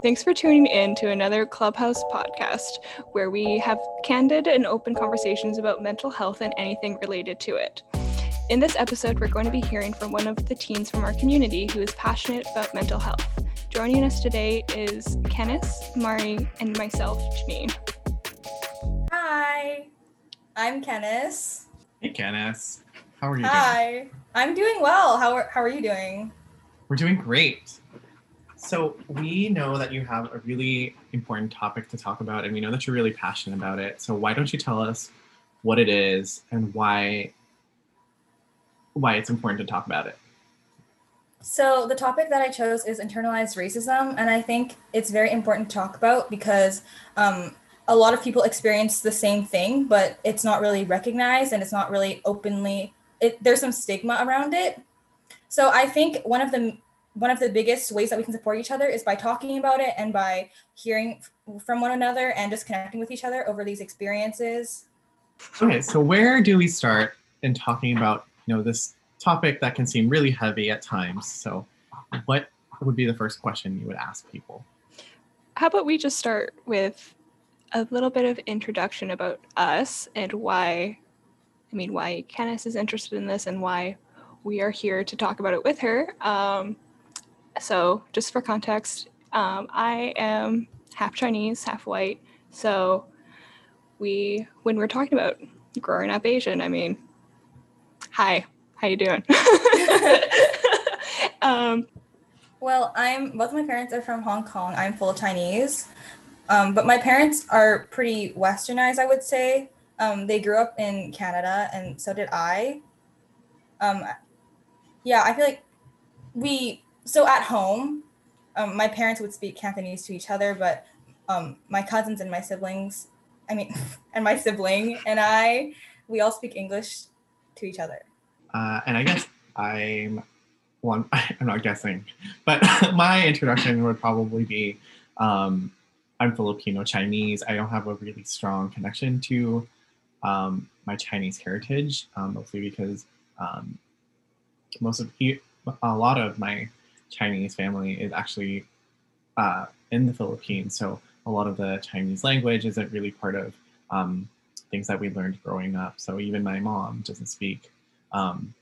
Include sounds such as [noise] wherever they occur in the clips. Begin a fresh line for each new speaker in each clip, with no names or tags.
Thanks for tuning in to another Clubhouse podcast where we have candid and open conversations about mental health and anything related to it. In this episode, we're going to be hearing from one of the teens from our community who is passionate about mental health. Joining us today is Kenneth, Mari, and myself, Janine.
Hi, I'm Kenneth.
Hey, Kenneth. How are you doing?
Hi, I'm doing well. How are, how are you doing?
We're doing great. So, we know that you have a really important topic to talk about, and we know that you're really passionate about it. So, why don't you tell us what it is and why why it's important to talk about it?
So, the topic that I chose is internalized racism, and I think it's very important to talk about because um, a lot of people experience the same thing, but it's not really recognized and it's not really openly. It, there's some stigma around it. So, I think one of the one of the biggest ways that we can support each other is by talking about it and by hearing from one another and just connecting with each other over these experiences.
Okay, so where do we start in talking about you know this topic that can seem really heavy at times? So, what would be the first question you would ask people?
How about we just start with a little bit of introduction about us and why, I mean, why Kenneth is interested in this and why we are here to talk about it with her. Um, so, just for context, um, I am half Chinese, half white. So, we, when we're talking about growing up Asian, I mean, hi, how you doing? [laughs]
um, well, I'm both my parents are from Hong Kong. I'm full Chinese, um, but my parents are pretty westernized, I would say. Um, they grew up in Canada, and so did I. Um, yeah, I feel like we so at home, um, my parents would speak Cantonese to each other, but um, my cousins and my siblings, I mean, [laughs] and my sibling and I, we all speak English to each other.
Uh, and I guess I'm one, [laughs] I'm not guessing, but [laughs] my introduction would probably be um, I'm Filipino Chinese. I don't have a really strong connection to um, my Chinese heritage, um, mostly because um, most of a lot of my Chinese family is actually uh, in the Philippines. So a lot of the Chinese language isn't really part of um, things that we learned growing up. So even my mom doesn't speak. Um,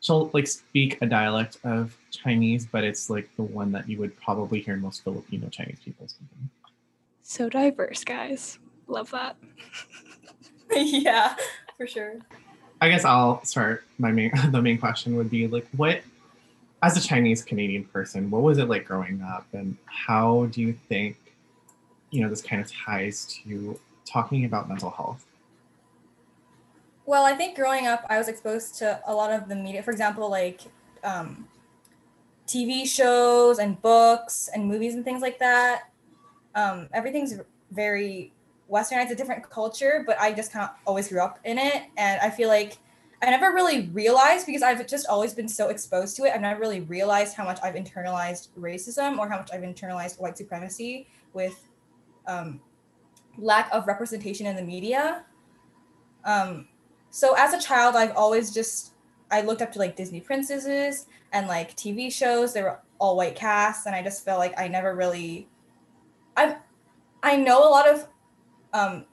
she'll like speak a dialect of Chinese, but it's like the one that you would probably hear most Filipino Chinese people speaking.
So diverse, guys. Love that. [laughs]
yeah, for sure.
I guess I'll start. My main [laughs] the main question would be like, what as a Chinese Canadian person, what was it like growing up, and how do you think, you know, this kind of ties to talking about mental health?
Well, I think growing up, I was exposed to a lot of the media. For example, like um, TV shows and books and movies and things like that. Um, everything's very westernized, a different culture, but I just kind of always grew up in it, and I feel like I never really realized because I've just always been so exposed to it. I've never really realized how much I've internalized racism or how much I've internalized white supremacy with um, lack of representation in the media. Um, so as a child, I've always just I looked up to like Disney princesses and like TV shows. They were all white casts, and I just felt like I never really. I I know a lot of um,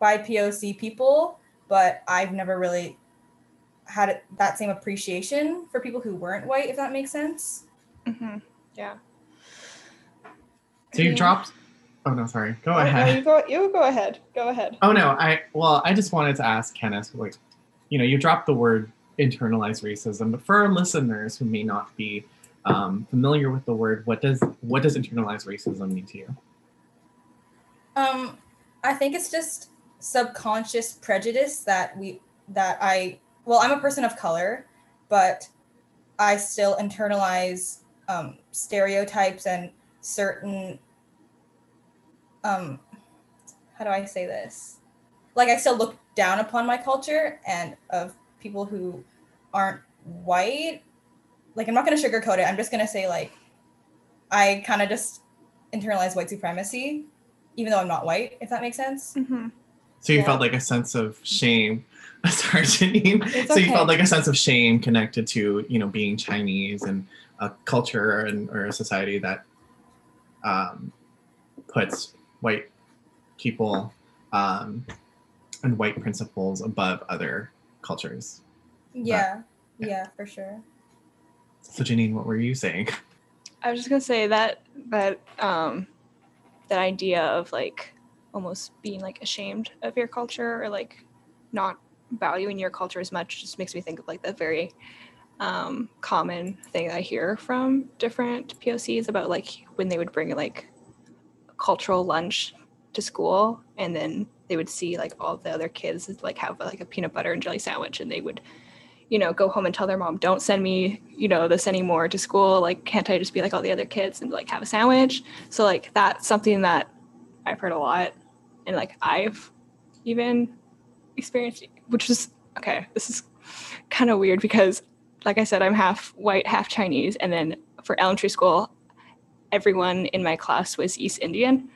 BIPOC people, but I've never really had that same appreciation for people who weren't white, if that makes sense.
Mm-hmm. Yeah.
So you dropped. Oh no, sorry. Go
oh,
ahead.
No, you go. You go ahead. Go ahead.
Oh no, I well, I just wanted to ask Kenneth, like, you know, you dropped the word internalized racism, but for our listeners who may not be um, familiar with the word, what does what does internalized racism mean to you?
Um, I think it's just subconscious prejudice that we that I well, I'm a person of color, but I still internalize um, stereotypes and certain um, how do I say this? Like I still look down upon my culture and of people who aren't white. Like I'm not gonna sugarcoat it. I'm just gonna say like I kind of just internalize white supremacy, even though I'm not white. If that makes sense.
Mm-hmm.
So you
Yeah.
felt like a sense of shame. [laughs] Sorry, Janine.
It's
so you felt like a sense of shame connected to you know being Chinese and a culture and or a society that um, puts white people um, and white principles above other cultures.
Yeah, yeah, for sure.
So Janine, what were you saying?
I was just gonna say that that um that idea of like almost being like ashamed of your culture or like not valuing your culture as much just makes me think of like the very um, common thing I hear from different POCs about like when they would bring like a cultural lunch to school and then they would see like all the other kids like have like a peanut butter and jelly sandwich and they would you know go home and tell their mom don't send me you know this anymore to school. Like can't i just be like all the other kids and like have a sandwich? So like that's something that i've heard a lot and like i've even experienced which is okay this is kind of weird because like i said i'm half white half chinese and then for elementary school everyone in my class was east indian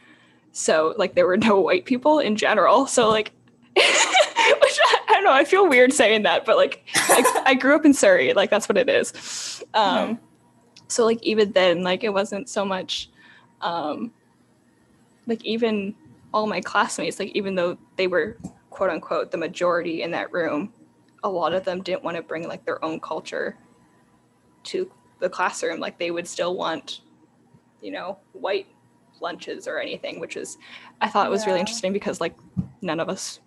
so like there were no white people in general. So like [laughs] which I, don't know, I feel weird saying that, but like I, I grew up in Surrey, like that's what it is. Um so like even then, like it wasn't so much um like even all my classmates, like even though they were quote unquote the majority in that room, a lot of them didn't want to bring like their own culture to the classroom. Like they would still want, you know, white lunches or anything, which is I thought it was yeah. really interesting because like none of us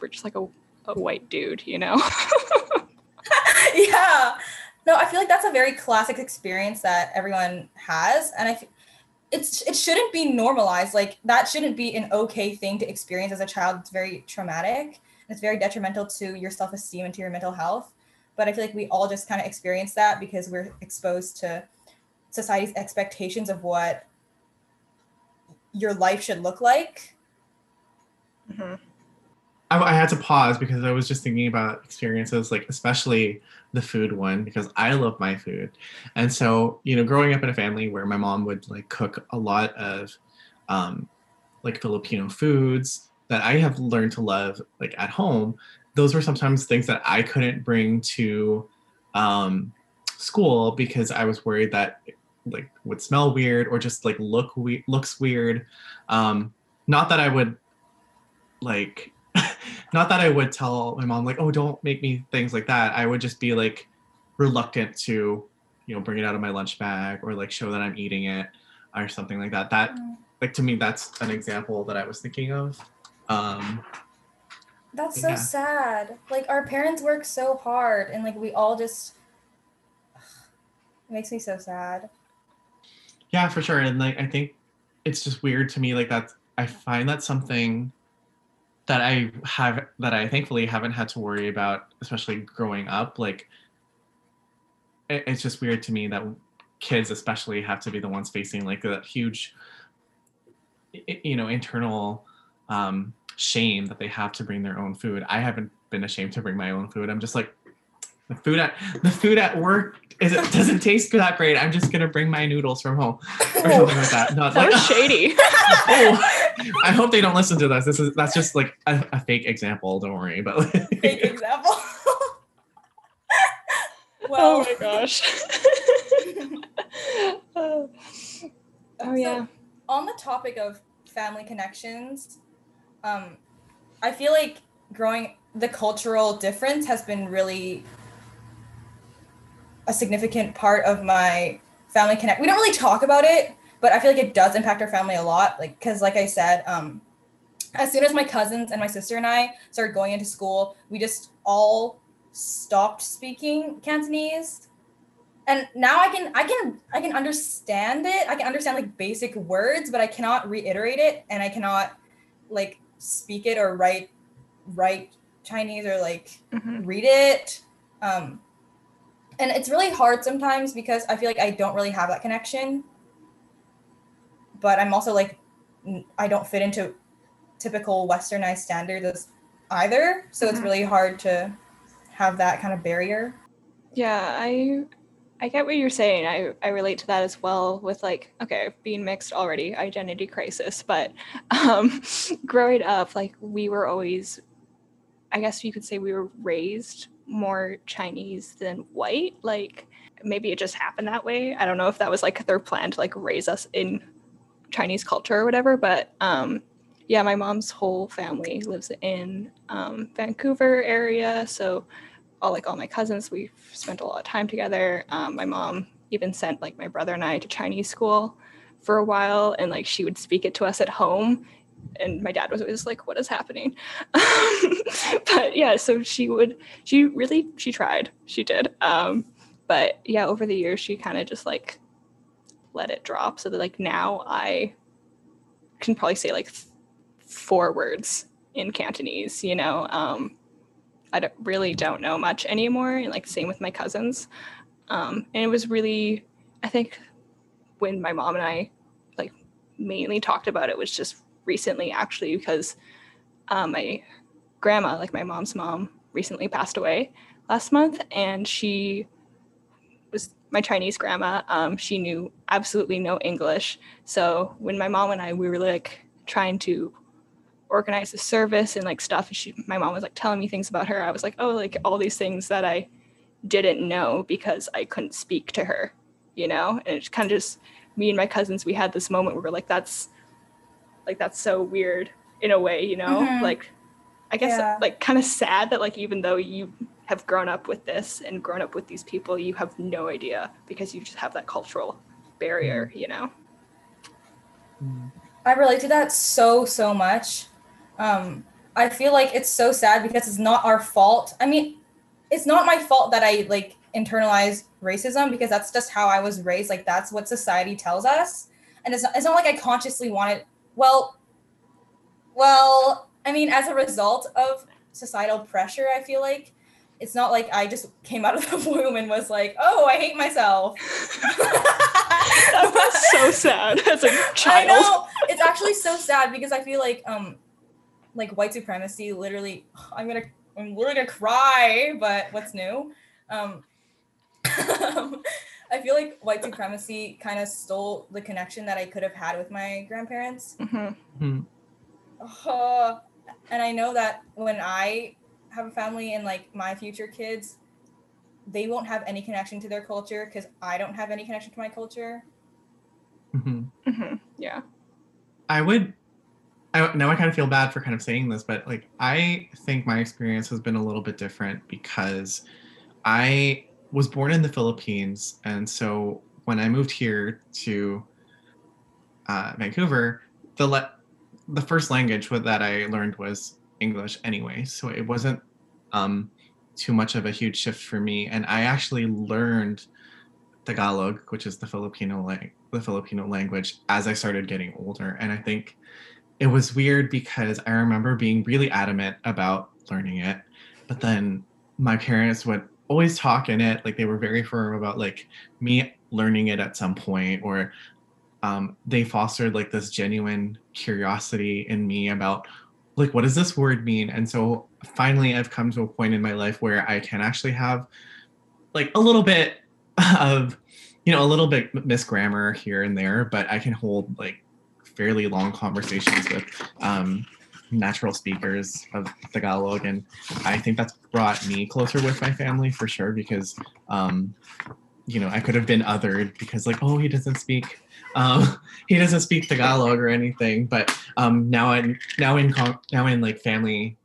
were just like a, a white dude, you know? [laughs] [laughs]
yeah. No, I feel like that's a very classic experience that everyone has. And I it's it shouldn't be normalized. Like that shouldn't be an okay thing to experience as a child. It's very traumatic. and It's very detrimental to your self-esteem and to your mental health. But I feel like we all just kind of experience that because we're exposed to society's expectations of what your life should look like.
Mm-hmm. I, I had to pause because I was just thinking about experiences, like especially the food one, because I love my food. And so, you know, growing up in a family where my mom would like cook a lot of um, like Filipino foods that I have learned to love like at home, those were sometimes things that I couldn't bring to um, school because I was worried that like would smell weird or just like look we- looks weird um not that i would like not that i would tell my mom like oh don't make me things like that i would just be like reluctant to you know bring it out of my lunch bag or like show that i'm eating it or something like that that mm. like to me that's an example that i was thinking of um
that's so yeah. sad like our parents work so hard and like we all just it makes me so sad
yeah, for sure. And like I think it's just weird to me like that I find that something that I have that I thankfully haven't had to worry about, especially growing up. Like it, it's just weird to me that kids especially have to be the ones facing like that huge you know internal um shame that they have to bring their own food. I haven't been ashamed to bring my own food. I'm just like the food at the food at work is it doesn't taste that great. I'm just gonna bring my noodles from home or something like that.
No, that like, was [laughs] shady.
oh, I hope they don't listen to this. This is that's just like a, a fake example. Don't worry, but like,
fake example. [laughs]
well, oh my gosh. oh, [laughs] oh yeah. So,
on the topic of family connections, um, I feel like growing the cultural difference has been really a significant part of my family connect. We don't really talk about it, but I feel like it does impact our family a lot. Like, because like I said, um, as soon as my cousins and my sister and I started going into school, we just all stopped speaking Cantonese. And now I can I can I can understand it. I can understand like basic words, but I cannot reiterate it and I cannot like speak it or write write Chinese or like mm-hmm. read it. Um and it's really hard sometimes because I feel like I don't really have that connection. But I'm also like, I don't fit into typical westernized standards either. So mm-hmm. it's really hard to have that kind of barrier.
Yeah, I I get what you're saying. I, I relate to that as well with like, okay, being mixed already, identity crisis. But [laughs] um, growing up, like we were always, I guess you could say we were raised more Chinese than white. Like maybe it just happened that way. I don't know if that was like their plan to like raise us in Chinese culture or whatever. But um, yeah, my mom's whole family lives in um, Vancouver area, so all like all my cousins, we've spent a lot of time together. Um, my mom even sent like my brother and I to Chinese school for a while, and like she would speak it to us at home. And my dad was always like, "What is happening?" [laughs] but yeah, so she would. She really she tried. She did. Um, but yeah, over the years, she kind of just like let it drop. So that like now I can probably say like th- four words in Cantonese. You know, um, I don't, really don't know much anymore. And like same with my cousins. Um, and it was really, I think, when my mom and I like mainly talked about it was just recently actually because um, my grandma, like my mom's mom, recently passed away last month, and she was my Chinese grandma. Um, she knew absolutely no English. So when my mom and I we were like trying to organize the service and like stuff, and she my mom was like telling me things about her. I was like, oh, like all these things that I didn't know because I couldn't speak to her, you know? And it's kind of just me and my cousins, we had this moment where we're like, that's like that's so weird in a way, you know?
Mhm.
Like I guess
Yeah.
like kind of sad that like even though you have grown up with this and grown up with these people, you have no idea because you just have that cultural barrier, you know?
Mm.
I relate to that so so much. Um, I feel like it's so sad because it's not our fault. I mean, it's not my fault that I like internalize racism because that's just how I was raised. Like that's what society tells us, and it's not, it's not like I consciously wanted. Well, well, I mean, as a result of societal pressure, I feel like it's not like I just came out of the [laughs] womb and was like, "Oh, I hate myself."
That's [laughs] [laughs] so sad as a child.
I know. It's actually so sad because I feel like um like white supremacy literally [sighs] I'm gonna I'm literally gonna cry, but what's new? Um I feel like white supremacy kind of stole the connection that I could have had with my grandparents.
Mhm.
Mhm.
Uh, and I know that when I have a family and like my future kids, they won't have any connection to their culture because I don't have any connection to my culture.
Mhm.
Mhm. Yeah.
I would. I now I kind of feel bad for kind of saying this, but like I think my experience has been a little bit different because I was born in the Philippines, and so when I moved here to uh, Vancouver, the le- the first language that I learned was English anyway, so it wasn't um, too much of a huge shift for me, and I actually learned Tagalog, which is the Filipino lang- the Filipino language, as I started getting older, and I think it was weird because I remember being really adamant about learning it, but then my parents would always talk in it, like they were very firm about like me learning it at some point, or um, they fostered like this genuine curiosity in me about like what does this word mean? And so finally i've come to a point in my life where i can actually have like a little bit [laughs] of you know a little bit misgrammar here and there but i can hold like fairly long conversations with um, natural speakers of tagalog and i think that's brought me closer with my family for sure because um, you know i could have been othered because like oh he doesn't speak um, [laughs] he doesn't speak Tagalog or anything, but um, now in now in now in like family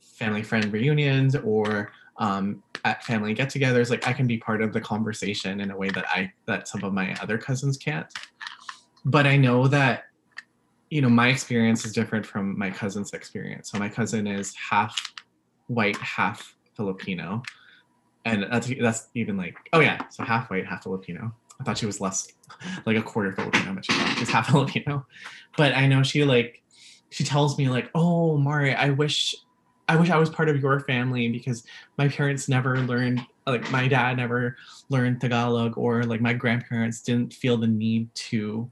family friend reunions or um, at family get-togethers, like I can be part of the conversation in a way that I that some of my other cousins can't. But I know that you know my experience is different from my cousin's experience. So my cousin is half white, half Filipino, and that's that's even like oh yeah, so half white, half Filipino. I thought she was less like a quarter Filipino, but she's. Half [laughs] Filipino. But I know she like she tells me like, "Oh, Mari, I wish I wish I was part of your family because my parents never learned like my dad never learned Tagalog or like my grandparents didn't feel the need to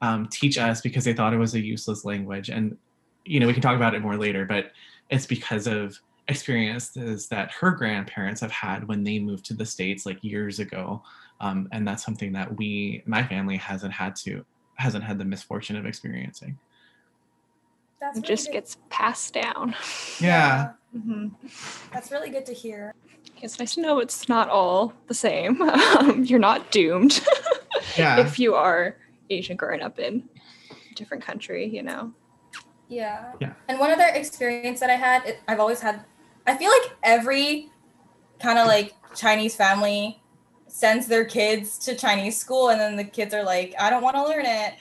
um, teach us because they thought it was a useless language." And you know, we can talk about it more later, but it's because of experiences that her grandparents have had when they moved to the states like years ago um, and that's something that we my family hasn't had to hasn't had the misfortune of experiencing
That's
It just
good-
gets passed down.
Yeah.
Mhm.
That's really good to hear.
It's nice to know it's not all the same. [laughs] Um, you're not doomed [laughs]
yeah
if you are Asian growing up in different country, you know.
Yeah.
Yeah.
And one other experience that I had, it, I've always had, I feel like every kind of like Chinese family sends their kids to Chinese school, and then the kids are like, I don't want to learn it.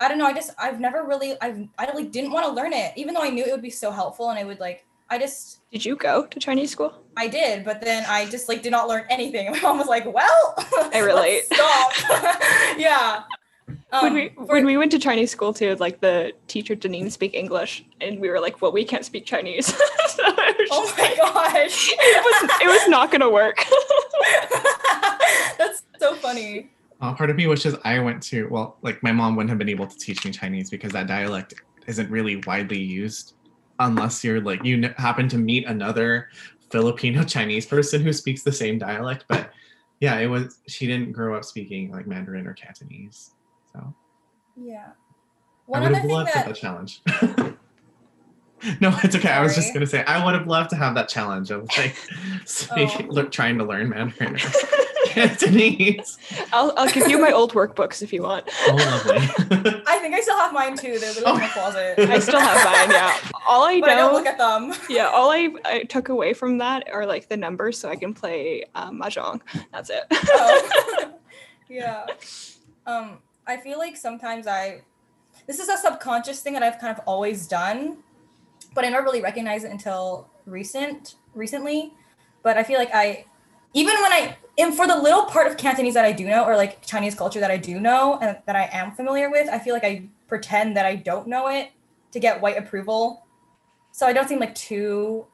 I don't know. I just, I've never really, I've, I like didn't want to learn it, even though I knew it would be so helpful, and I would like, I just,
Did you go to Chinese school?
I did, but then I just like did not learn anything. [laughs] My mom was like, "Well,
I relate.
Stop." [laughs] [laughs] yeah.
When
Um,
we
for-
when we went to Chinese school too, like the teacher didn't even speak English, and we were like, "Well, we can't speak Chinese." [laughs] so it was,
oh my
like-
gosh,
it was it was not gonna work. [laughs]
That's so funny.
Uh, part of me wishes I went to, well, like my mom wouldn't have been able to teach me Chinese because that dialect isn't really widely used unless you're like, you n- happen to meet another Filipino [laughs] Chinese person who speaks the same dialect. But yeah, it was, she didn't grow up speaking like Mandarin or Cantonese. So
Yeah.
I would
other
have
thing
loved
that
that challenge. [laughs] no, it's okay. I was just going to say, I would have loved to have that challenge of like speaking, [laughs] [laughs]
Oh.
lear- trying to learn Mandarin Cantonese.
I'll I'll give you my old workbooks if you want.
Oh, lovely.
I think I still have mine too. They're literally in my closet.
I still have mine. Yeah. All I
but I don't look at them.
yeah. All I, I took away from that are like the numbers, so I can play um, mahjong. That's it.
Oh. yeah. Um, I feel like sometimes I, this is a subconscious thing that I've kind of always done, but I never really recognized it until recent, recently. But I feel like I, even when I, and for the little part of Cantonese that I do know, or like Chinese culture that I do know and that I am familiar with, I feel like I pretend that I don't know it to get white approval. So I don't seem like too,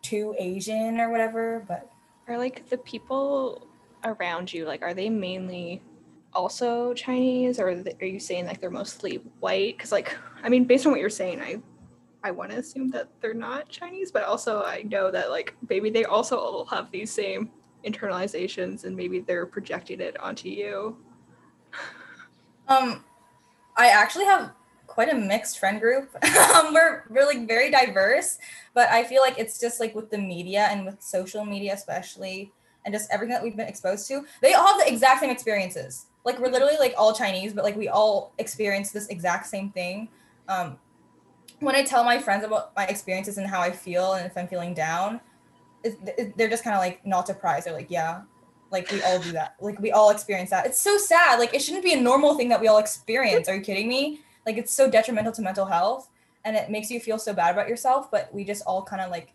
too Asian or whatever, but
Are like the people around you like are they mainly also Chinese or are, you saying like they're mostly white? Because like I mean, based on what you're saying, I I want to assume that they're not Chinese, but also I know that like maybe they also all have these same internalizations and maybe they're projecting it onto you.
Um, I actually have quite a mixed friend group. [laughs] um, we're really very diverse, but I feel like it's just like with the media and with social media, especially, and just everything that we've been exposed to, they all have the exact same experiences. Like we're literally like all Chinese, but like we all experience this exact same thing. Um, when I tell my friends about my experiences and how I feel, and if I'm feeling down, it, it- they're just kind of like not surprised. They're like, yeah, like we all do that. Like we all experience that. It's so sad. Like it shouldn't be a normal thing that we all experience. Are you kidding me? Like it's so detrimental to mental health and it makes you feel so bad about yourself, but we just all kind of like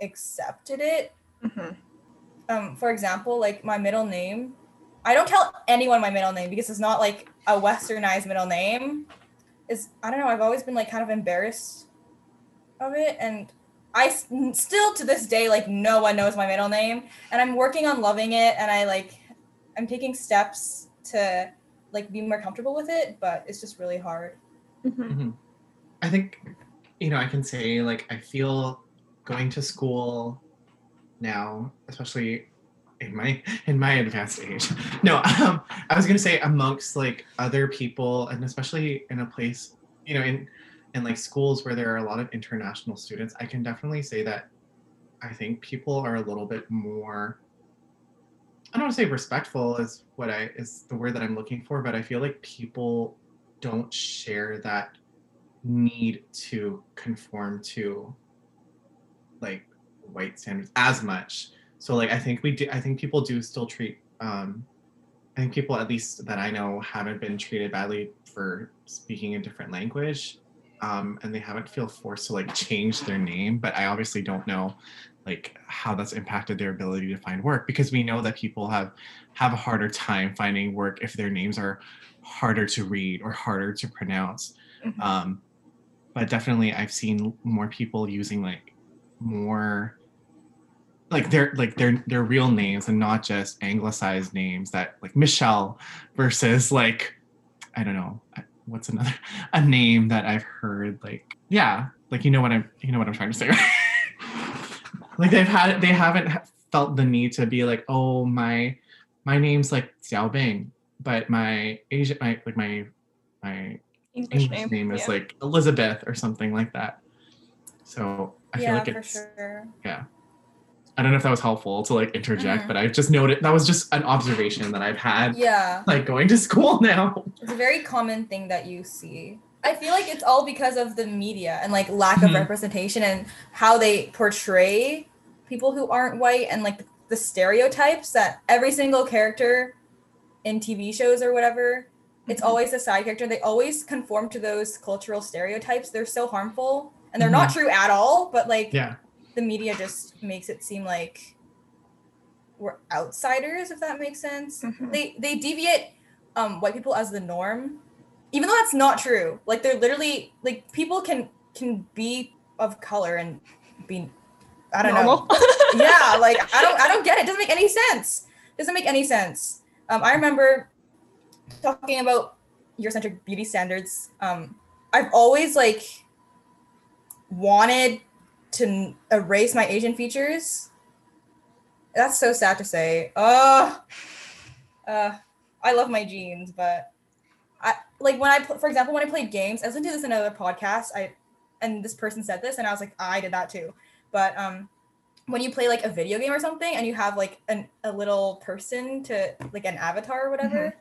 accepted it.
Mm-hmm.
Um, for example, like my middle name, I don't tell anyone my middle name because it's not like a westernized middle name. Is I don't know, I've always been like kind of embarrassed of it and I still to this day like no one knows my middle name and I'm working on loving it and I like I'm taking steps to like be more comfortable with it, but it's just really hard.
Mm-hmm.
Mhm. I think, you know, I can say like I feel going to school now, especially in my in my advanced age. [laughs] No, um, I was gonna say amongst like other people, and especially in a place, you know, in in like schools where there are a lot of international students, I can definitely say that I think people are a little bit more. I don't want to say respectful is what I is the word that I'm looking for, but I feel like people don't share that need to conform to like white standards as much. So like I think we do I think people do still treat um I think people at least that I know haven't been treated badly for speaking a different language. Um, and they haven't feel forced to like change their name, but I obviously don't know like how that's impacted their ability to find work because we know that people have have a harder time finding work if their names are harder to read or harder to pronounce
Mhm.
um but definitely i've seen more people using like more like their like their their real names and not just anglicized names that like michelle versus like i don't know uh, what's another [laughs] a name that i've heard like yeah like you know what i'm you know what i'm trying to say [laughs] like they've had they haven't felt the need to be like oh my my name's like xiaobing but my asian my like my my
English,
English name, is
yeah.
like Elizabeth or something like that. So I feel
yeah,
like
for
it's
sure.
I I don't know if that was helpful to like interject,
Mhm.
but I've just noted that was just an observation that I've had
Yeah.
like going to [laughs] school now.
It's a very common thing that you see. I feel like it's all because of the media and like lack of
Mhm.
representation and how they portray people who aren't white and like the stereotypes that every single character in TV shows or whatever, it's
Mhm.
always a side character. They always conform to those cultural stereotypes. They're so harmful and they're not true at all, but like
Yeah.
The media just makes it seem like we're outsiders if that makes sense
Mhm.
they they deviate um white people as the norm even though that's not true like they're literally like people can can be of color and be i don't
Normal.
know [laughs] yeah like i don't i don't get it. it doesn't make any sense doesn't make any sense um i remember talking about eurocentric beauty standards um i've always like wanted to erase my asian features? That's so sad to say. Oh uh i love my genes but i like when i for example when i played games i listened to this in another podcast i and this person said this and i was like i did that too. But um when you play like a video game or something and you have like an, a little person to like an avatar or whatever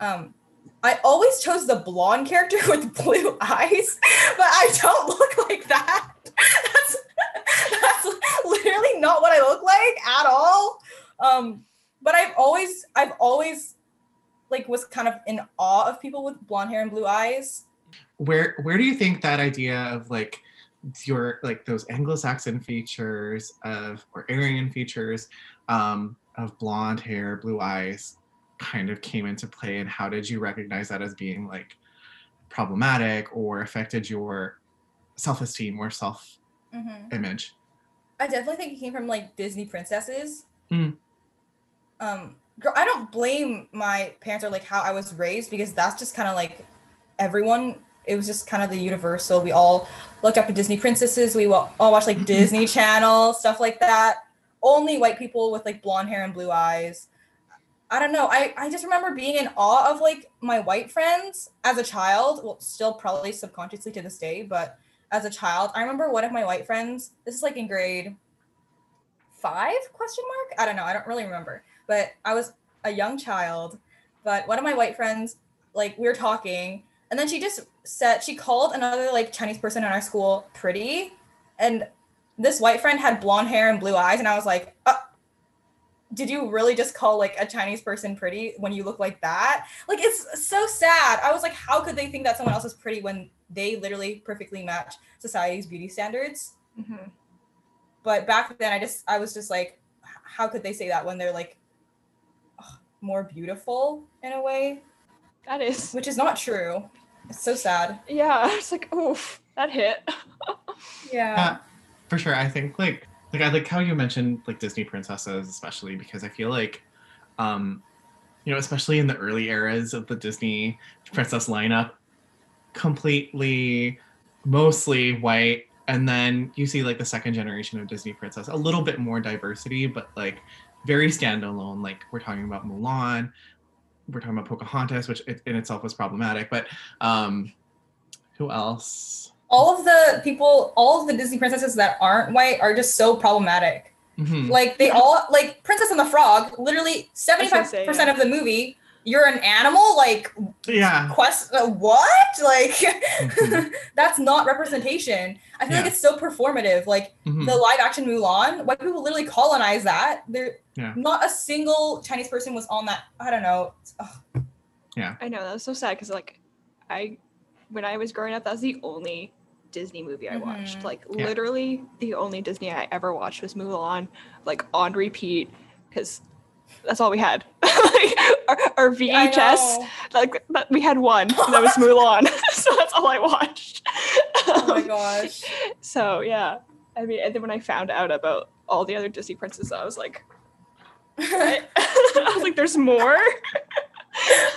um i always chose the blonde character [laughs] with blue eyes [laughs] but i don't look like that. [laughs] That's that's literally not what i look like at all. Um but i've always i've always like was kind of in awe of people with blonde hair and blue eyes.
Where where do you think that idea of like your like those Anglo-Saxon features of or Aryan features um, of blonde hair, blue eyes kind of came into play and how did you recognize that as being like problematic or affected your self-esteem or self-image?
I definitely think it came from like Disney princesses.
Mm.
Um, girl, I don't blame my parents or like how I was raised because that's just kind of like everyone. It was just kind of the universal. We all looked up to Disney princesses. We all watched like [laughs] Disney Channel stuff like that. Only white people with like blonde hair and blue eyes. I don't know. I, I just remember being in awe of like my white friends as a child. Well, still probably subconsciously to this day, but as a child, I remember one of my white friends. This is like in grade five question mark. I don't know. I don't really remember. But I was a young child. But one of my white friends, like we were talking, and then she just said she called another like Chinese person in our school pretty, and this white friend had blonde hair and blue eyes, and I was like, uh, did you really just call like a Chinese person pretty when you look like that? Like it's so sad. I was like, how could they think that someone else is pretty when they literally perfectly match society's beauty standards?
Mhm.
But back then, I just I was just like, how could they say that when they're like ugh, more beautiful in a way,
That is.
which is not true. It's so sad.
Yeah, [laughs] it's like, oof, that hit. [laughs]
Yeah.
Yeah, for sure. I think like like I like how you mentioned like Disney princesses, especially because I feel like, um, you know, especially in the early eras of the Disney princess lineup, completely, mostly white, and then you see like the second generation of Disney princess, a little bit more diversity, but like very standalone. Like we're talking about Mulan, we're talking about Pocahontas, which in itself was problematic, but um, who else?
all of the people, all of the Disney princesses that aren't white are just so problematic.
Mhm.
Like they all like Princess and the Frog, literally seventy
gonna
five
say,
percent
yeah.
of the movie. You're an animal, like
Yeah.
quest. Uh, what? [laughs] Like
Mhm. [laughs]
that's not representation. I feel
Yeah.
like it's so performative. Like
Mhm.
the live action Mulan, white people literally colonize that. There,
Yeah.
not a single Chinese person was on that. I don't know. Ugh.
I know that was so sad because like I when I was growing up, that was the only Disney movie I watched.
Mhm.
Like
Yeah.
literally the only Disney I ever watched was Mulan, like on repeat, because that's all we had. [laughs] like, our, our VHS, like that, we had one, and that was Mulan. [laughs] so that's all I watched.
Oh my
Um,
gosh.
So yeah, I mean, and then when I found out about all the other Disney princesses, I was like? [laughs] [laughs] I was like, there's more.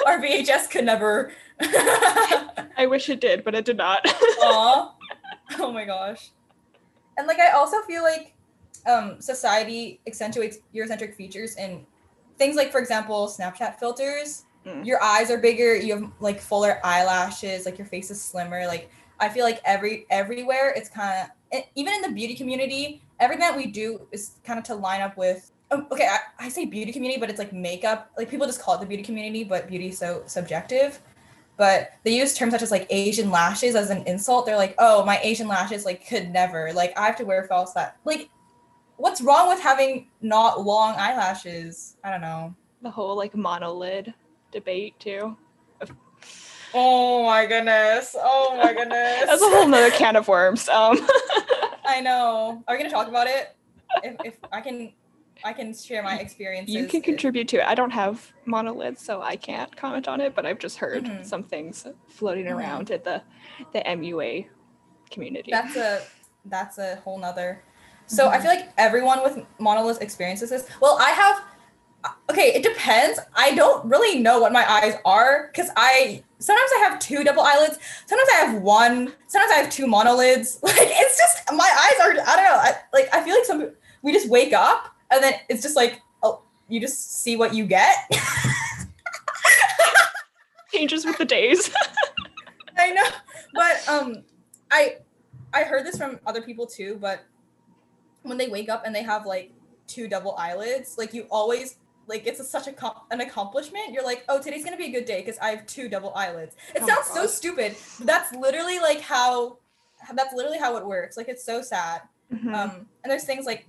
Our VHS could never.
I wish it did, but it did not.
Aw. Oh my gosh. And like I also feel like um society accentuates Eurocentric features in things like for example Snapchat filters.
Mm.
Your eyes are bigger, you have like fuller eyelashes, like your face is slimmer. Like I feel like every everywhere it's kind of even in the beauty community, everything that we do is kind of to line up with. oh, Okay, I, I say beauty community, but it's like makeup. Like people just call it the beauty community, but beauty is so subjective. But they use terms such as like Asian lashes as an insult. They're like, "Oh, my Asian lashes like could never like I have to wear false that Like, what's wrong with having not long eyelashes? I don't know.
The whole like monolid debate too.
Oh my goodness! Oh my [laughs] goodness!
That's a whole nother can of worms. Um, [laughs]
I know. Are we gonna talk about it? If, if I can, I can share my experiences.
you can contribute to it. I don't have monolids, so I can't comment on it. But I've just heard
Mhm.
some things floating
Mhm.
around in the the MUA community.
That's a that's a whole nother. So I feel like everyone with monolids experiences this. Well, I have. Okay, it depends. I don't really know what my eyes are because I sometimes I have two double eyelids. Sometimes I have one. Sometimes I have two monolids. [laughs] Like it's just my eyes are. I don't know. I, like I feel like some we just wake up and then it's just like oh you just see what you get. [laughs]
changes with the days. [laughs]
I know, but um, I I heard this from other people too. But when they wake up and they have like two double eyelids, like you always like it's a, such a com- an accomplishment. You're like, oh, today's gonna be a good day because I have two double eyelids. It
Oh
sounds so stupid. But that's literally like how that's literally how it works. Like it's so sad.
Mhm.
Um, and there's things like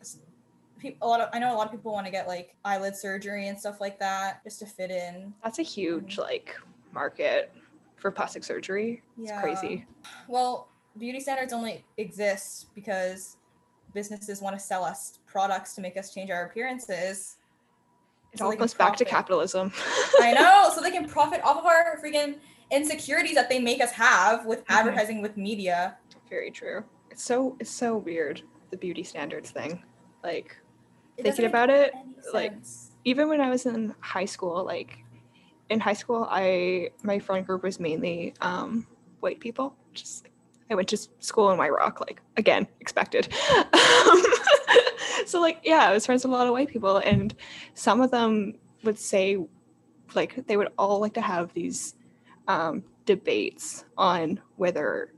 a lot of I know a lot of people want to get like eyelid surgery and stuff like that just to fit in.
That's a huge like market for plastic surgery. It's
Yeah.
crazy.
Well, beauty standards only exist because businesses want to sell us products to make us change our appearances.
It
so
all goes back to capitalism. [laughs]
I know, so they can [laughs] profit off of our freaking insecurities that they make us have with
Mhm.
advertising with media.
Very true. It's so it's so weird the beauty standards thing. Like
It
thinking about it, like, even when I was in high school, like in high school, I my friend group was mainly um, white people. Just I went to school in White Rock, like again expected. Um, [laughs] so like yeah, I was friends with a lot of white people, and some of them would say like they would all like to have these um, debates on whether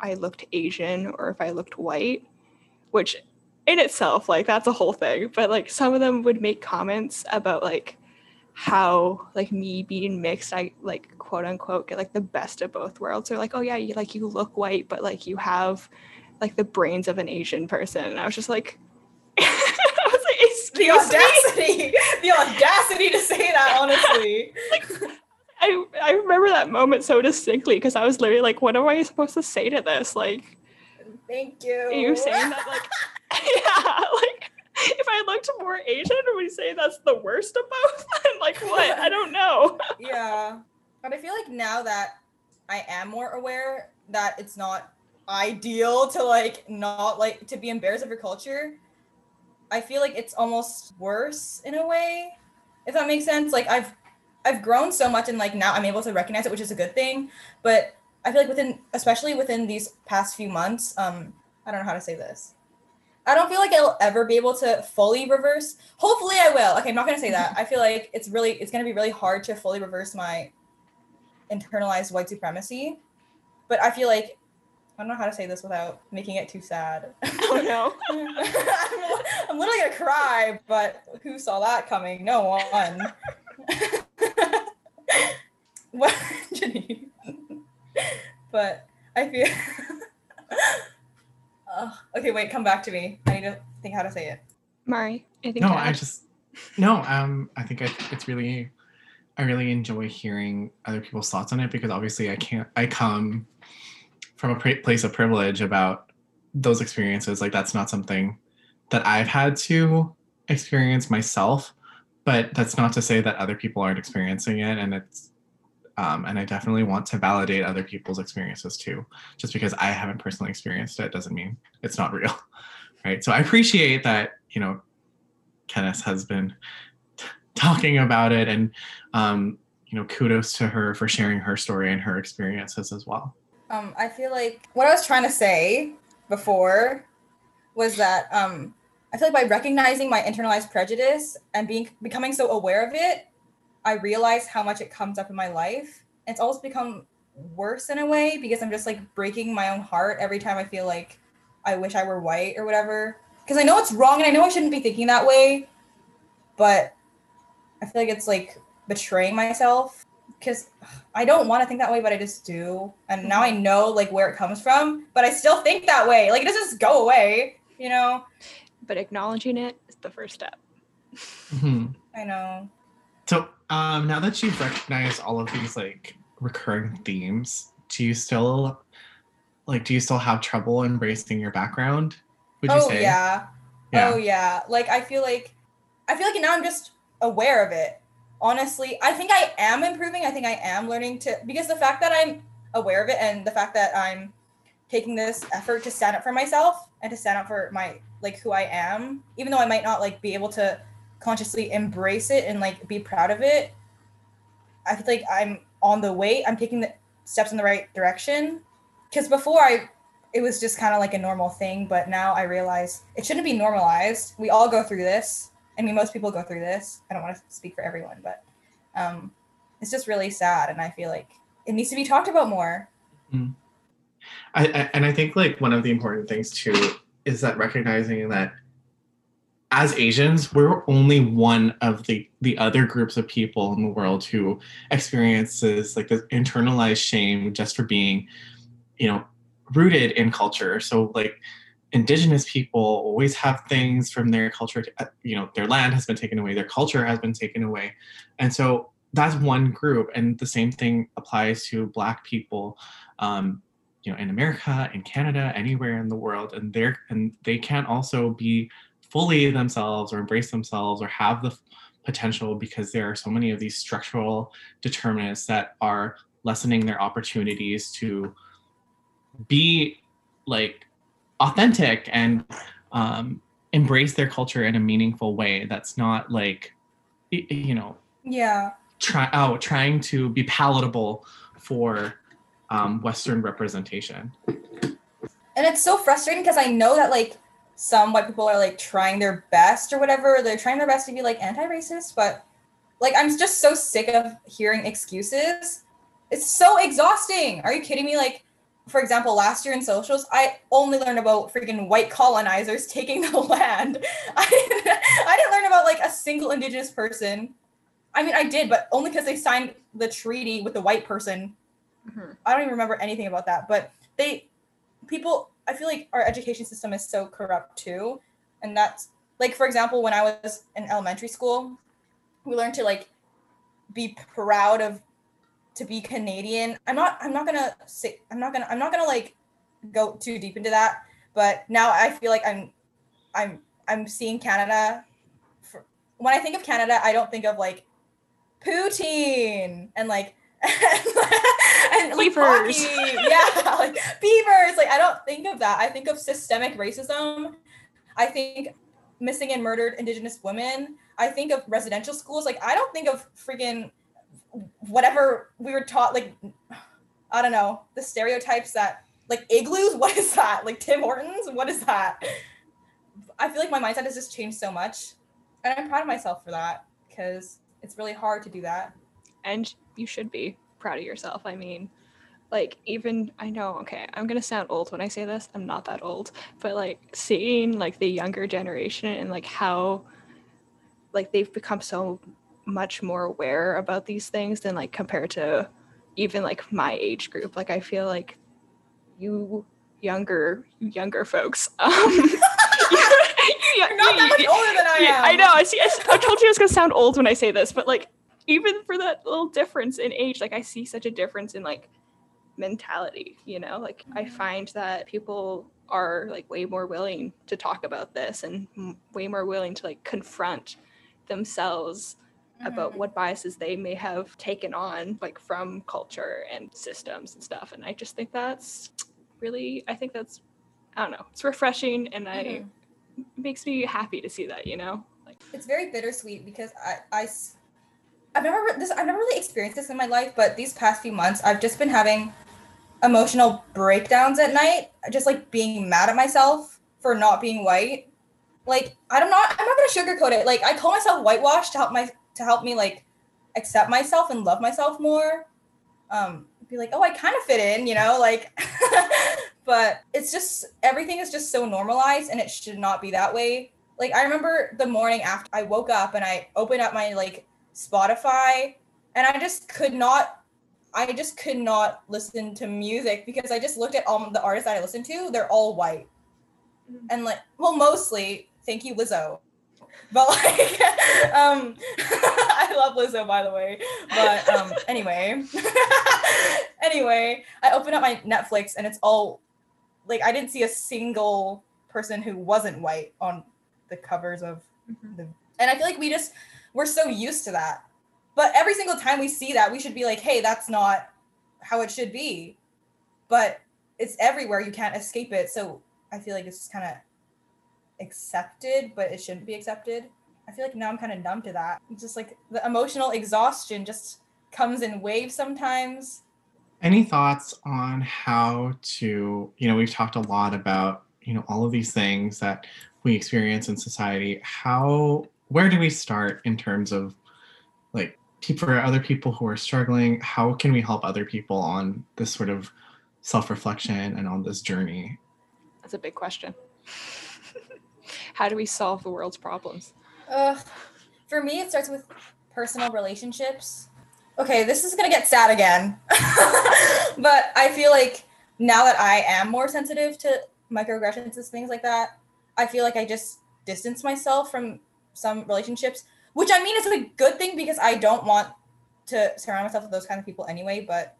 I looked Asian or if I looked white, which in itself like that's a whole thing but like some of them would make comments about like how like me being mixed i like quote unquote get like the best of both worlds. They're like oh yeah you like you look white but like you have like the brains of an asian person. And i was just like [laughs] i was like
the audacity, the audacity to say that, [laughs] honestly.
I, I remember that moment so distinctly because i was literally like what am i supposed to say to this? Like
Thank you.
are you saying that like [laughs] yeah like [laughs] if i looked more asian would you say that's the worst of both? [laughs] I'm like what? I don't know. [laughs]
Yeah. But i feel like now that i am more aware that it's not ideal to like not like to be embarrassed of your culture i feel like it's almost worse in a way if that makes sense. Like i've i've grown so much and like now i'm able to recognize it which is a good thing. But i feel like within especially within these past few months um i don't know how to say this I don't feel like I'll ever be able to fully reverse. Hopefully, I will. Okay, I'm not gonna say that. I feel like it's really, it's gonna be really hard to fully reverse my internalized white supremacy. But I feel like I don't know how to say this without making it too sad. [laughs] [laughs]
oh no
I'm, [laughs] I'm literally gonna cry, but who saw that coming? No one. what, Janine? but I feel. Ugh. okay, wait. Come back to me. I need to think how to say it.
mari anything
no
to
i
add?
just no um i think I, it's really i really enjoy hearing other people's thoughts on it because obviously i can't i come from a pra- place of privilege about those experiences like that's not something that i've had to experience myself but that's not to say that other people aren't experiencing it and it's um, and i definitely want to validate other people's experiences too. Just because i haven't personally experienced it doesn't mean it's not real [laughs] right? So i appreciate that you know kenneth has been t- [laughs] talking about it and um, you know kudos to her for sharing her story and her experiences as well.
Um, I feel like what I was trying to say before was that um, I feel like by recognizing my internalized prejudice and being becoming so aware of it, I realize how much it comes up in my life. It's almost become worse in a way because I'm just like breaking my own heart every time I feel like I wish I were white or whatever. Because I know it's wrong and I know I shouldn't be thinking that way, but I feel like it's like betraying myself because I don't want to think that way, but I just do. And now I know like where it comes from, but I still think that way. Like it doesn't just go away, you know?
But acknowledging it is the first step.
Mhm.
I know.
So um, now that you've recognized all of these like recurring themes, do you still like do you still have trouble embracing your background? Would you
oh
say?
yeah.
Yeah.
Oh yeah. Like I feel like I feel like now I'm just aware of it. Honestly, I think I am improving. I think I am learning to because the fact that I'm aware of it and the fact that I'm taking this effort to stand up for myself and to stand up for my like who I am, even though I might not like be able to consciously embrace it and like be proud of it. I feel like I'm on the way. I'm taking the steps in the right direction. Because before I it was just kind of like a normal thing, but now I realize it shouldn't be normalized. We all go through this. I mean, most people go through this. I don't want to speak for everyone, but um, it's just really sad, and I feel like it needs to be talked about more.
I, I, and I think like one of the important things too is that recognizing that as Asians, we're only one of the the other groups of people in the world who experiences like this internalized shame just for being, you know, rooted in culture. So like indigenous people always have things from their culture uh, you know their land has been taken away their culture has been taken away and so that's one group and the same thing applies to black people um, you know in america in canada anywhere in the world and they're and they can't also be fully themselves or embrace themselves or have the potential because there are so many of these structural determinants that are lessening their opportunities to be like authentic and um, embrace their culture in a meaningful way that's not like you know
Yeah.
try oh trying to be palatable for um, western representation
And it's so frustrating because I know that like some white people are like trying their best or whatever. They're trying their best to be like anti-racist, but like I'm just so sick of hearing excuses. It's so exhausting. Are you kidding me? Like, for example, last year in socials, I only learned about freaking white colonizers [laughs] taking the land. [laughs] I didn't, I didn't learn about like a single indigenous person. I mean, I did, but only because they signed the treaty with the white person
Mhm.
I don't even remember anything about that, but they people I feel like our education system is so corrupt too. And that's like for example, when I was in elementary school, we learned to like be proud of to be Canadian. I'm not I'm not gonna say I'm not gonna I'm not gonna like go too deep into that, but now I feel like I'm I'm I'm seeing Canada for, when I think of Canada, I don't think of like poutine and like [laughs] and like
Beavers.
hockey. yeah, like beavers. Like I don't think of that. I think of systemic racism. I think missing and murdered Indigenous women. I think of residential schools. Like I don't think of freaking whatever we were taught. Like I don't know the stereotypes that like igloos. [laughs] What is that? Like Tim Hortons. What is that? I feel like my mindset has just changed so much, and I'm proud of myself for that because it's really hard to do that.
And you should be proud of yourself. I mean, like even I know, okay, I'm gonna sound old when I say this. I'm not that old, but like seeing like the younger generation and like how like they've become so much more aware about these things than like compared to even like my age group. Like I feel like you younger you younger folks [laughs] um [laughs] you, you,
You're not that much older than I
yeah,
am.
I know. I see. I told you I was gonna sound old when I say this, but like, even for that little difference in age, like I see such a difference in like mentality. You know, like I find that people are like way more willing to talk about this and way more willing to like confront themselves about
Mhm.
what biases they may have taken on like from culture and systems and stuff and i just think that's really i think that's i don't know it's refreshing and i
Mhm.
makes me happy to see that you know like
it's very bittersweet because I, I I've never this I've never really experienced this in my life, but these past few months I've just been having emotional breakdowns at night, just like being mad at myself for not being white. Like I'm not I'm not gonna sugarcoat it. Like I call myself whitewashed to help my to help me like accept myself and love myself more. Um, be like, oh, I kind of fit in, you know, like, [laughs] but it's just everything is just so normalized and it should not be that way. Like, I remember the morning after I woke up and I opened up my like Spotify and I just could not. I just could not listen to music because I just looked at all the artists that I listened to. They're all white,
Mhm.
and like, well, mostly. Thank you, Lizzo. But like, [laughs] um, [laughs] I love Lizzo, by the way. But um, [laughs] anyway, anyway, I opened up my Netflix and it's all like I didn't see a single person who wasn't white on the covers of
Mhm.
the. And I feel like we just we're so used to that. But every single time we see that, we should be like, "Hey, that's not how it should be." But it's everywhere; you can't escape it. So I feel like it's just kind of accepted, but it shouldn't be accepted. I feel like now I'm kind of numb to that. It's just like the emotional exhaustion just comes in waves sometimes.
Any thoughts on how to, you know, we've talked a lot about, you know, all of these things that we experience in society. How, where do we start in terms of like pe- for other people who are struggling? How can we help other people on this sort of self reflection and on this journey?
That's a big question. [laughs] How do we solve the world's problems?
Ugh. For me, it starts with personal relationships. Okay, this is gonna get sad again, [laughs] but I feel like now that I am more sensitive to microaggressions and things like that, I feel like I just distance myself from some relationships, which I mean is a good thing because I don't want to surround myself with those kind of people anyway. But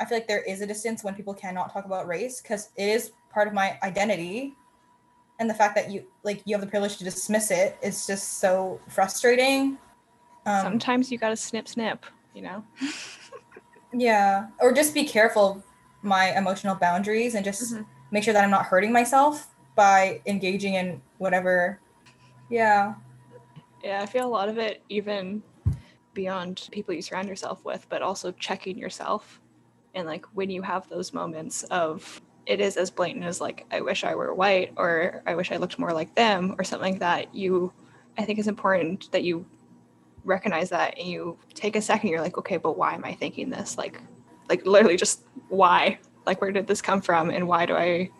I feel like there is a distance when people cannot talk about race because it is part of my identity and the fact that you like you have the privilege to dismiss it is just so frustrating um,
Sometimes you gotta snip, snip. You know. [laughs]
yeah or just be careful of my emotional boundaries and just
Mhm.
make sure that i'm not hurting myself by engaging in whatever yeah
Yeah, I feel a lot of it, even beyond people you surround yourself with, but also checking yourself. And like when you have those moments of it is as blatant as like, I wish I were white or I wish I looked more like them or something like that, you, I think it's important that you recognize that and you take a second, you're like, okay, but why am I thinking this? Like, like literally just why? Like, where did this come from? And why do I,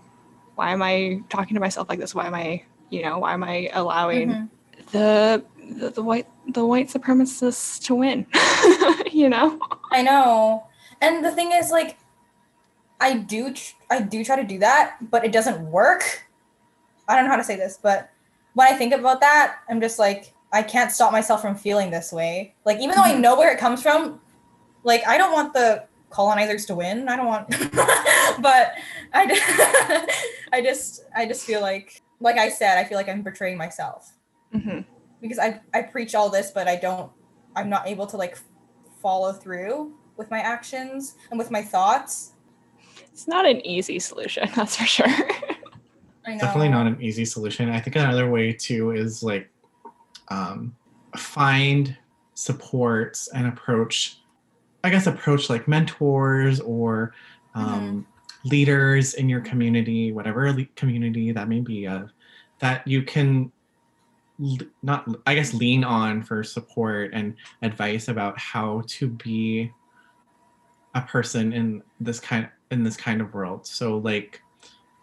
why am I talking to myself like this? Why am I, you know, why am I allowing
Mhm.
the, the the white the white supremacists to win [laughs] you know?
I know. And the thing is like i do tr- i do try to do that but it doesn't work. I don't know how to say this but when i think about that i'm just like i can't stop myself from feeling this way. Like even though i know where it comes from like i don't want the colonizers to win. I don't want [laughs] but i just, [laughs] i just i just feel like like i said i feel like i'm betraying myself.
Hmm
because I I preach all this, but I don't. I'm not able to like follow through with my actions and with my thoughts.
it's not an easy solution [laughs] that's for sure
I know.
definitely not an easy solution. I think another way too is like um, find supports and approach, I guess, approach like mentors or um, leaders in your community, whatever le- community that may be of, that you can l- not, I guess, lean on for support and advice about how to be a person in this kind in this kind of world. So like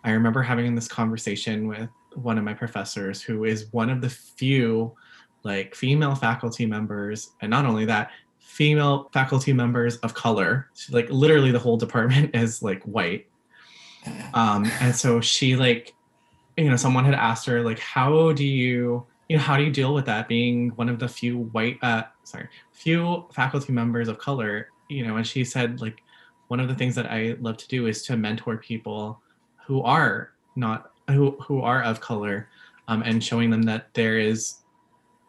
I remember having this conversation with one of my professors who is one of the few like female faculty members and not only that female faculty members of color like literally the whole department [laughs] is like white um and so she like you know someone had asked her like how do you you know how do you deal with that being one of the few white uh sorry few faculty members of color? You know and she said like one of the things that i love to do is to mentor people who are not who who are of color um, and showing them that there is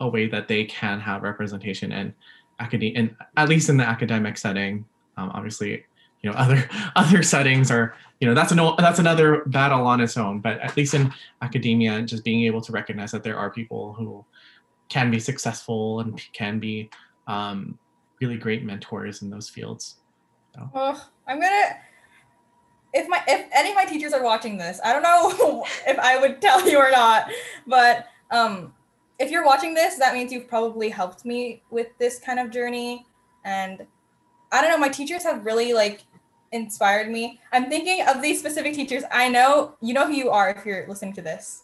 a way that they can have representation in academia and at least in the academic setting. Um, obviously you know [laughs] other other settings are you know that's an that's another battle on its own but at least in academia just being able to recognize that there are people who can be successful and can be um, really great mentors in those fields
Ugh, I'm gonna. If my if any of my teachers are watching this, I don't know [laughs] if I would tell you or not, but um, if you're watching this, that means you've probably helped me with this kind of journey. And I don't know, my teachers have really like inspired me. I'm thinking of these specific teachers. I know you know who you are if you're listening to this.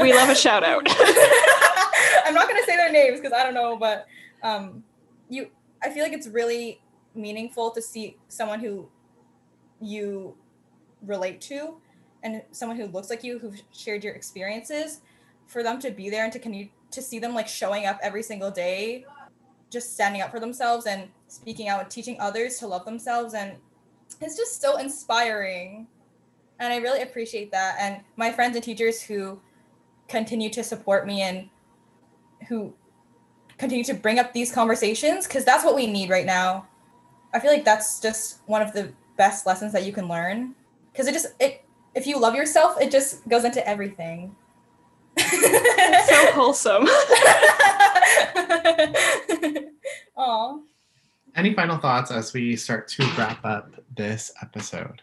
we love a shout out. [laughs]
I'm not gonna say their names because I don't know, but um, you. I feel like it's really meaningful to see someone who you relate to and someone who looks like you who've shared your experiences for them to be there and to continue to see them like showing up every single day just standing up for themselves and speaking out and teaching others to love themselves and it's just so inspiring. And i really appreciate that. And my friends and teachers who continue to support me and who continue to bring up these conversations because that's what we need right now. I feel like that's just one of the best lessons that you can learn. Because it just it if you love yourself it just goes into everything. [laughs]
So wholesome. [laughs]
Aw.
Any final thoughts as we start to wrap up this episode?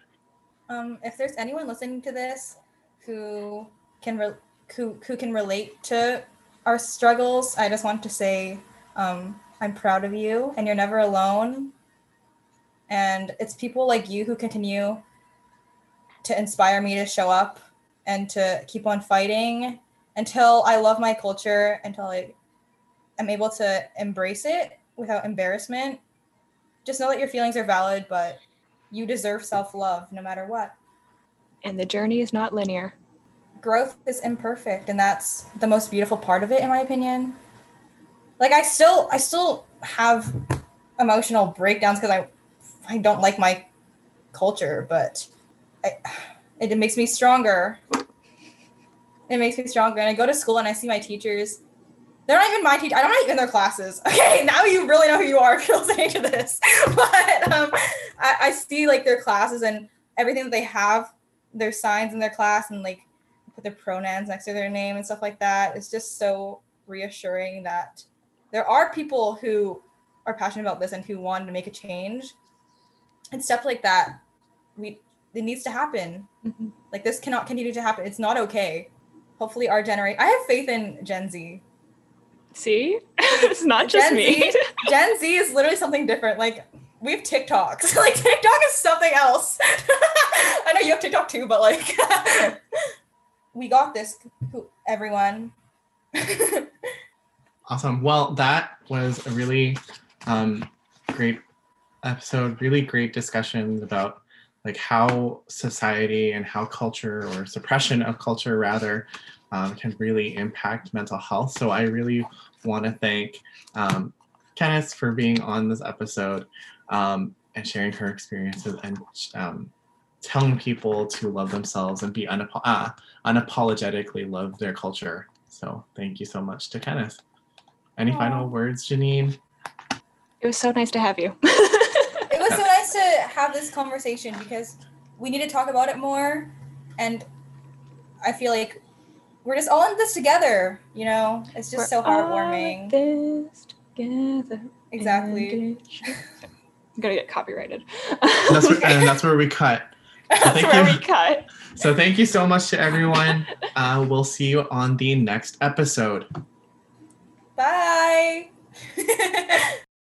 Um, if there's anyone listening to this who can re- who who can relate to our struggles, I just want to say um, I'm proud of you, and you're never alone. And it's people like you who continue to inspire me to show up and to keep on fighting until I love my culture, until I am able to embrace it without embarrassment. Just know that your feelings are valid, but you deserve self love no matter what.
And the journey is not linear.
Growth is imperfect, and that's the most beautiful part of it, in my opinion. Like I still, I still have emotional breakdowns because I, I don't like my culture, but I, it, it makes me stronger. It makes me stronger, and I go to school and I see my teachers they're not even my teacher. I'm not even their classes. [laughs] Okay, now you really know who you are if you're listening to this. [laughs] But um, I, I see like their classes and everything that they have, their signs in their class, and like put their pronouns next to their name and stuff like that. It's just so reassuring that there are people who are passionate about this and who want to make a change. And stuff like that, we it needs to happen.
Mm-hmm.
Like this cannot continue to happen. It's not okay. Hopefully, our generation. I have faith in Gen Z
See, [laughs] it's not just
Gen
me.
Z, [laughs] Gen Z is literally something different. Like we have TikToks. [laughs] like TikTok is something else. I know you have TikTok too, but like we got this, everyone.
awesome. Well, that was a really um, great episode. Really great discussion about like how society and how culture or suppression of culture rather um, can really impact mental health. So I really want to thank um, Kenneth for being on this episode um, and sharing her experiences and um, telling people to love themselves and be unapo- uh, unapologetically love their culture. So thank you so much to Kenneth. Any Aww. final words, Janine?
It was so nice to have you. [laughs]
it was so nice to have this conversation because we need to talk about it more. And I feel like we're just all in this together. You know, it's just we're so heartwarming.
this together.
Exactly. [laughs]
I'm gonna get copyrighted.
that's where, and that's where we [laughs] cut.
So that's where you. we cut.
So thank you so much to everyone. Uh, we'll see you on the next episode.
Bye. [laughs]